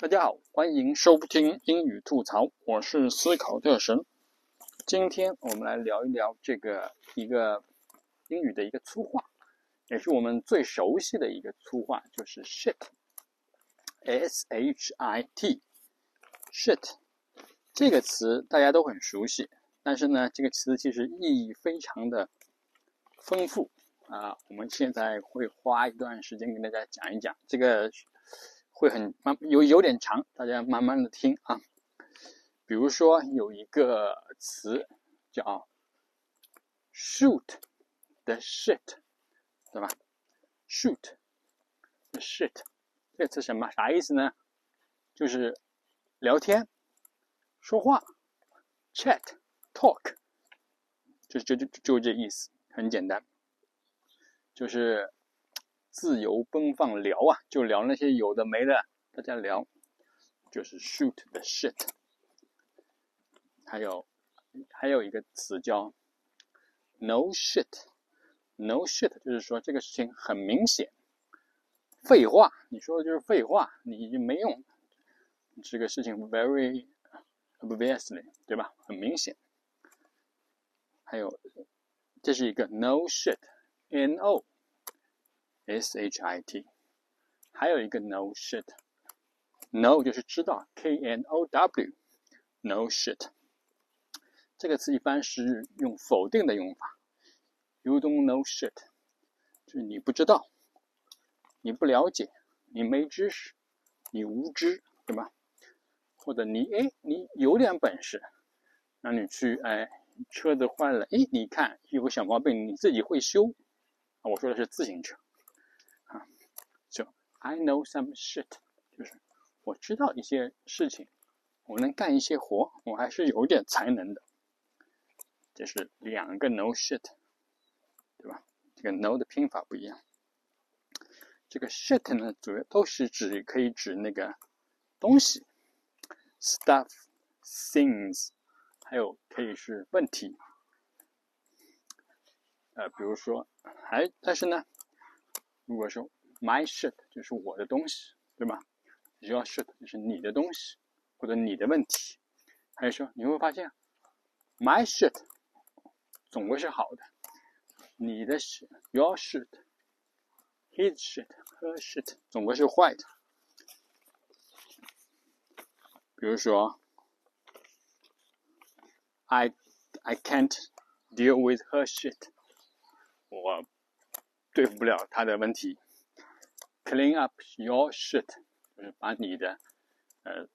大家好，欢迎收听英语吐槽，我是思考特神。今天我们来聊一聊这个一个英语的一个粗话，也是我们最熟悉的一个粗话，就是 shit，s h i t，shit 这个词大家都很熟悉，但是呢，这个词其实意义非常的丰富啊。我们现在会花一段时间跟大家讲一讲这个。会很慢，有有点长，大家慢慢的听啊。比如说有一个词叫 “shoot the shit”，对吧？“shoot the shit” 这个词什么啥意思呢？就是聊天、说话、chat、talk，就就就就这意思，很简单，就是。自由奔放聊啊，就聊那些有的没的，大家聊，就是 shoot the shit。还有还有一个词叫 no shit，no shit 就是说这个事情很明显，废话，你说的就是废话，你就没用，这个事情 very obviously，对吧？很明显。还有这是一个 no shit，no。shit，还有一个 no shit，no 就是知道，K N O W，no shit，这个词一般是用否定的用法，You don't know shit，就是你不知道，你不了解，你没知识，你无知，对吧？或者你哎，你有点本事，那你去哎，车子坏了，哎，你看有个小毛病，你自己会修，我说的是自行车。I know some shit，就是我知道一些事情，我能干一些活，我还是有点才能的。这是两个 no shit，对吧？这个 no 的拼法不一样。这个 shit 呢，主要都是指可以指那个东西，stuff、things，还有可以是问题。呃，比如说，还但是呢，如果说。My shit 就是我的东西，对吧？Your shit 就是你的东西或者你的问题。还有说，你会发现，My shit 总归是好的，你的 shit，Your shit，His shit，Her shit 总归是坏的。比如说，I I can't deal with her shit，我对付不了她的问题。Clean up your shit，就是把你的呃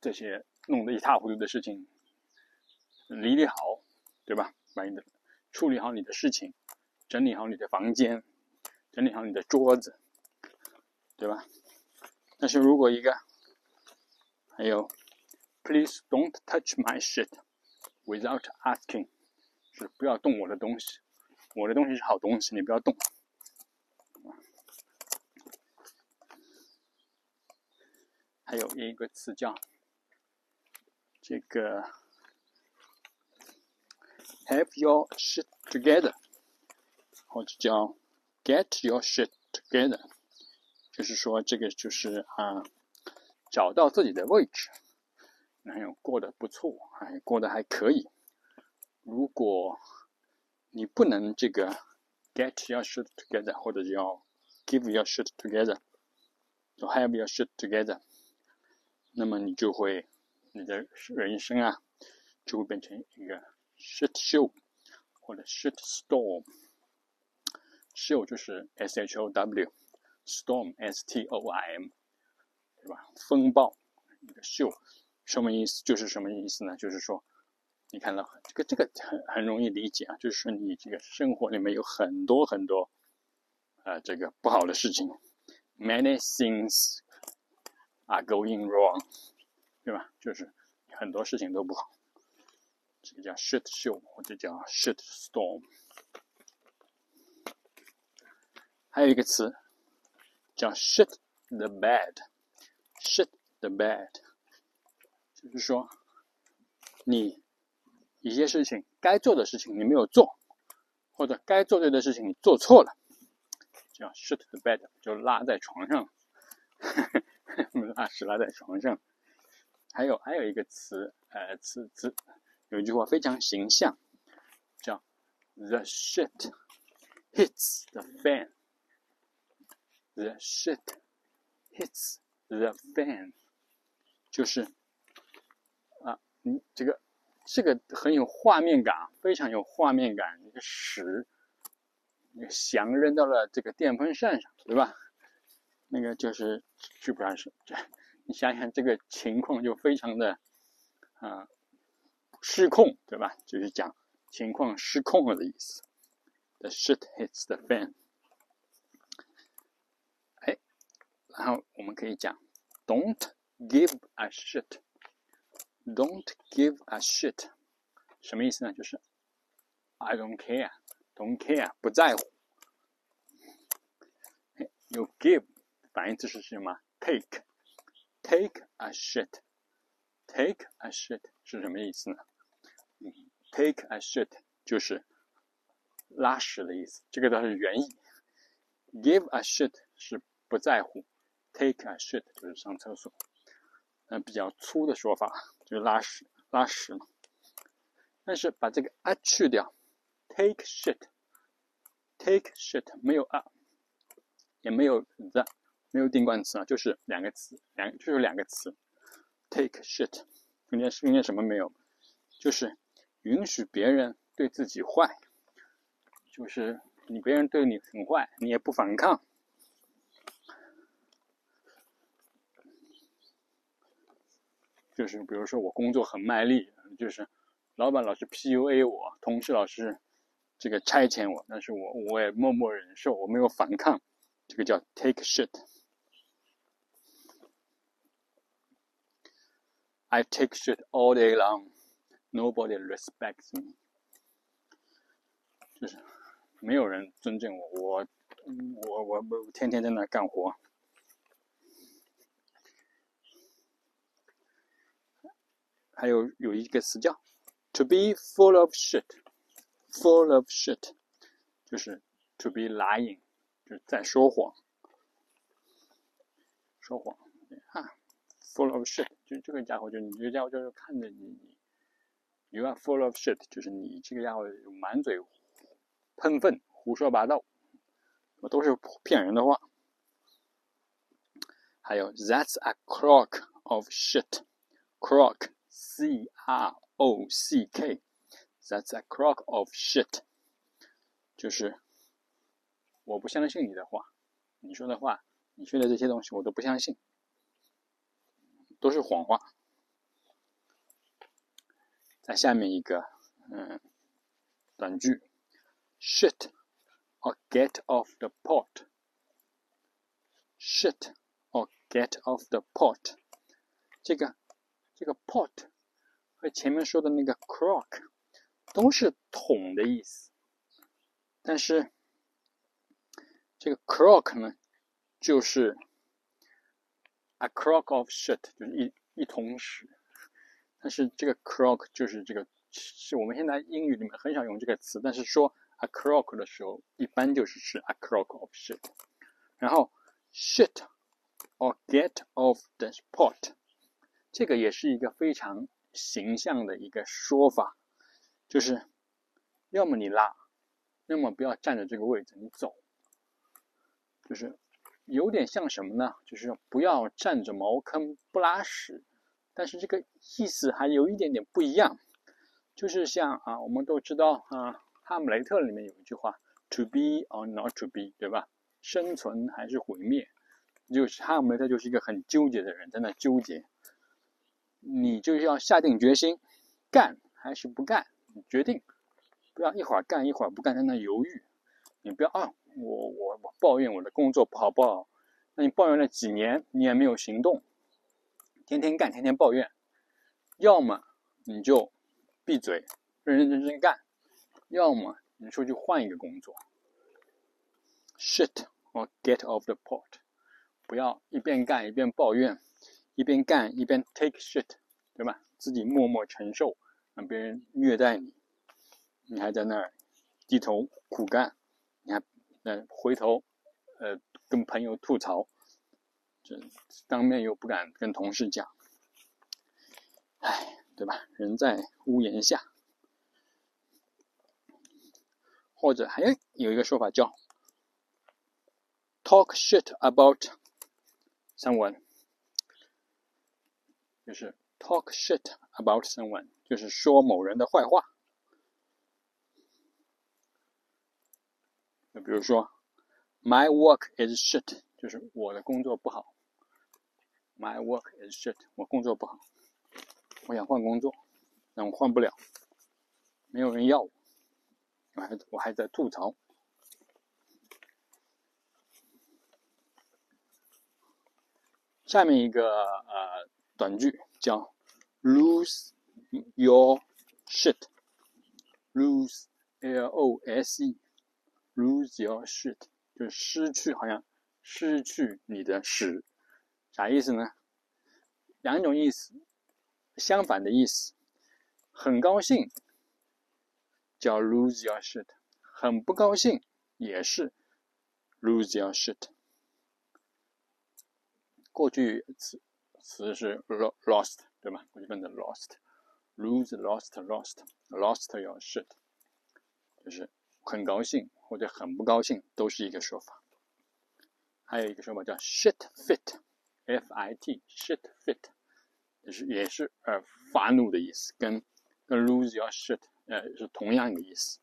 这些弄得一塌糊涂的事情理理好，对吧？把你的处理好你的事情，整理好你的房间，整理好你的桌子，对吧？但是如果一个还有，Please don't touch my shit without asking，就是不要动我的东西，我的东西是好东西，你不要动。还有一个词叫这个 “have your shit together”，或者叫 “get your shit together”，就是说这个就是啊，找到自己的位置，然后过得不错，还过得还可以。如果你不能这个 “get your shit together”，或者叫 “give your shit together”，就 “have your shit together”。那么你就会，你的人生啊，就会变成一个 shit show 或者 shit storm。show 就是 s h o w，storm s t o i m，对吧？风暴一个 show，什么意思？就是什么意思呢？就是说，你看到这个这个很很容易理解啊，就是说你这个生活里面有很多很多，呃，这个不好的事情，many things。Are going wrong，对吧？就是很多事情都不好，这个叫 shit show 或者叫 shit storm。还有一个词叫 shit the bed，shit the bed，就是说你一些事情该做的事情你没有做，或者该做对的事情你做错了，叫 shit the bed，就拉在床上。拉屎拉在床上。还有还有一个词，呃，词词有一句话非常形象，叫 “the shit hits the fan”。the shit hits the fan，就是啊，嗯，这个这个很有画面感，非常有画面感。一个屎，那个翔扔到了这个电风扇上，对吧？那个就是去不上是这，你想想这个情况就非常的啊失控，对吧？就是讲情况失控了的意思。The shit hits the fan。哎然后我们可以讲，Don't give a shit。Don't give a shit，什么意思呢？就是 I don't care，don't care，不在乎。有 give，反义词是什么？Take，take a shit，take a shit 是什么意思呢？Take a shit 就是拉屎的意思，这个倒是原意。Give a shit 是不在乎。Take a shit 就是上厕所，嗯，比较粗的说法就是拉屎拉屎嘛。但是把这个 a 去掉，take shit，take shit 没有 a，也没有 the，没有定冠词啊，就是两个词，两就是两个词，take shit 中间中间什么没有，就是允许别人对自己坏，就是你别人对你很坏，你也不反抗。就是比如说我工作很卖力，就是老板老是 PUA 我，同事老是这个差遣我，但是我我也默默忍受，我没有反抗，这个叫 take shit。I take shit all day long, nobody respects me。就是没有人尊敬我，我我我我天天在那干活。还有有一个词叫 “to be full of shit”，“full of shit” 就是 “to be lying”，就是在说谎，说谎啊，“full of shit” 就这个家伙，就你这个家伙就是看着你你，“you are full of shit” 就是你这个家伙满嘴喷粪、胡说八道，都是骗人的话。还有 “that's a crock of shit”，“crock”。C R O C K，That's a crock of shit。就是我不相信你的话，你说的话，你说的这些东西我都不相信，都是谎话。在下面一个，嗯，短句，shit or get off the pot。shit or get off the pot。这个。这个 pot 和前面说的那个 crock 都是桶的意思，但是这个 crock 呢，就是 a crock of shit，就是一一桶屎。但是这个 crock 就是这个，是我们现在英语里面很少用这个词，但是说 a crock 的时候，一般就是是 a crock of shit。然后 shit or get off the spot，。这个也是一个非常形象的一个说法，就是要么你拉，要么不要占着这个位置，你走。就是有点像什么呢？就是不要占着茅坑不拉屎，但是这个意思还有一点点不一样。就是像啊，我们都知道啊，《哈姆雷特》里面有一句话：“To be or not to be”，对吧？生存还是毁灭？就是哈姆雷特就是一个很纠结的人，在那纠结。你就是要下定决心，干还是不干？你决定，不要一会儿干一会儿不干，在那犹豫。你不要啊，我我我抱怨我的工作不好不好，那你抱怨了几年，你也没有行动，天天干天天抱怨。要么你就闭嘴，认认真真干；要么你说去换一个工作。Shit or get off the pot，不要一边干一边抱怨。一边干一边 take shit，对吧？自己默默承受，让别人虐待你，你还在那儿低头苦干，嗯回头呃跟朋友吐槽，这当面又不敢跟同事讲，哎，对吧？人在屋檐下，或者还有一个说法叫 “talk shit about someone”，就是 “talk shit about someone”，就是说某人的坏话。就比如说，“my work is shit”，就是我的工作不好。My work is shit。我工作不好，我想换工作，但我换不了，没有人要我，我还我还在吐槽。下面一个呃短句叫 lose your shit，lose l o s e。L o s e, Lose your shit 就是失去，好像失去你的屎。啥意思呢？两种意思，相反的意思。很高兴叫 lose your shit，很不高兴也是 lose your shit。过去词词是 lost，对吧？过去分的 lost，lose，lost，lost，lost your shit，就是很高兴或者很不高兴都是一个说法。还有一个说法叫 shit fit。Fit shit fit，也是也是呃发怒的意思，跟跟 lose your shit 呃是同样一个意思。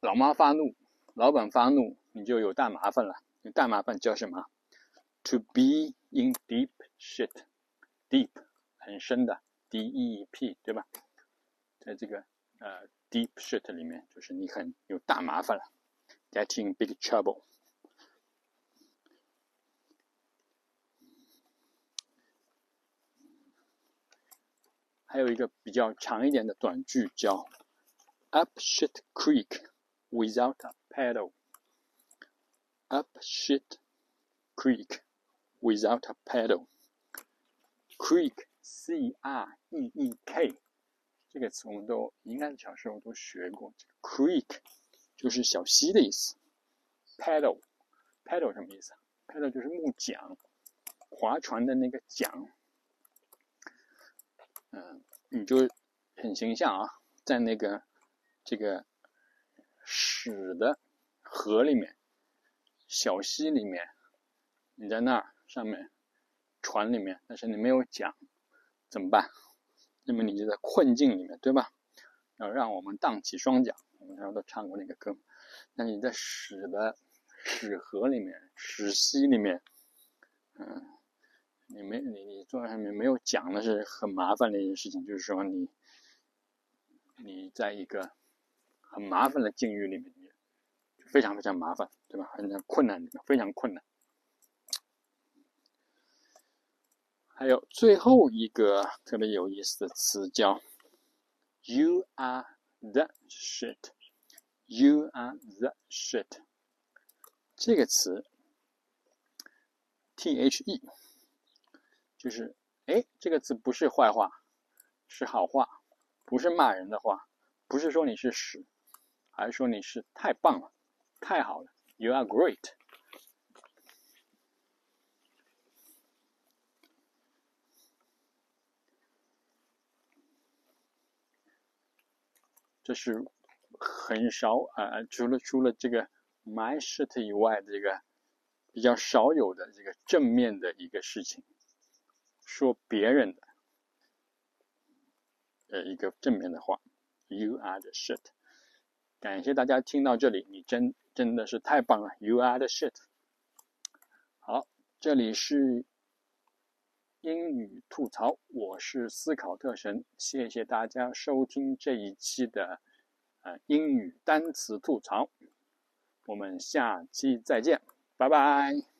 老妈发怒，老板发怒，你就有大麻烦了。大麻烦叫什么？To be in deep shit，deep 很深的 DEEP 对吧？在这个呃 deep shit 里面，就是你很有大麻烦了。getting big trouble。还有一个比较长一点的短句叫 "Up shit creek without a paddle." Up shit creek without a paddle. Creek, C R E E K，这个词我们都应该小时候都学过。Creek 就是小溪的意思，paddle，paddle 什么意思啊？paddle 就是木桨，划船的那个桨。嗯，你就很形象啊，在那个这个屎的河里面，小溪里面，你在那儿上面船里面，但是你没有桨，怎么办？那么你就在困境里面，对吧？要让我们荡起双桨。我们那时候都唱过那个歌，那你在屎的屎河里面、屎溪里面，嗯，你没你你坐在上面没有桨，那是很麻烦的一件事情。就是说你你在一个很麻烦的境遇里面，非常非常麻烦，对吧？很困难，非常困难。还有最后一个特别有意思的词叫 “You are”。The shit, you are the shit。这个词，T H E，就是哎，这个词不是坏话，是好话，不是骂人的话，不是说你是屎，而是说你是太棒了，太好了，You are great。这是很少啊，除了除了这个 my shit 以外的这个比较少有的这个正面的一个事情，说别人的呃一个正面的话，you are the shit。感谢大家听到这里，你真真的是太棒了，you are the shit。好，这里是。英语吐槽，我是思考特神，谢谢大家收听这一期的呃英语单词吐槽，我们下期再见，拜拜。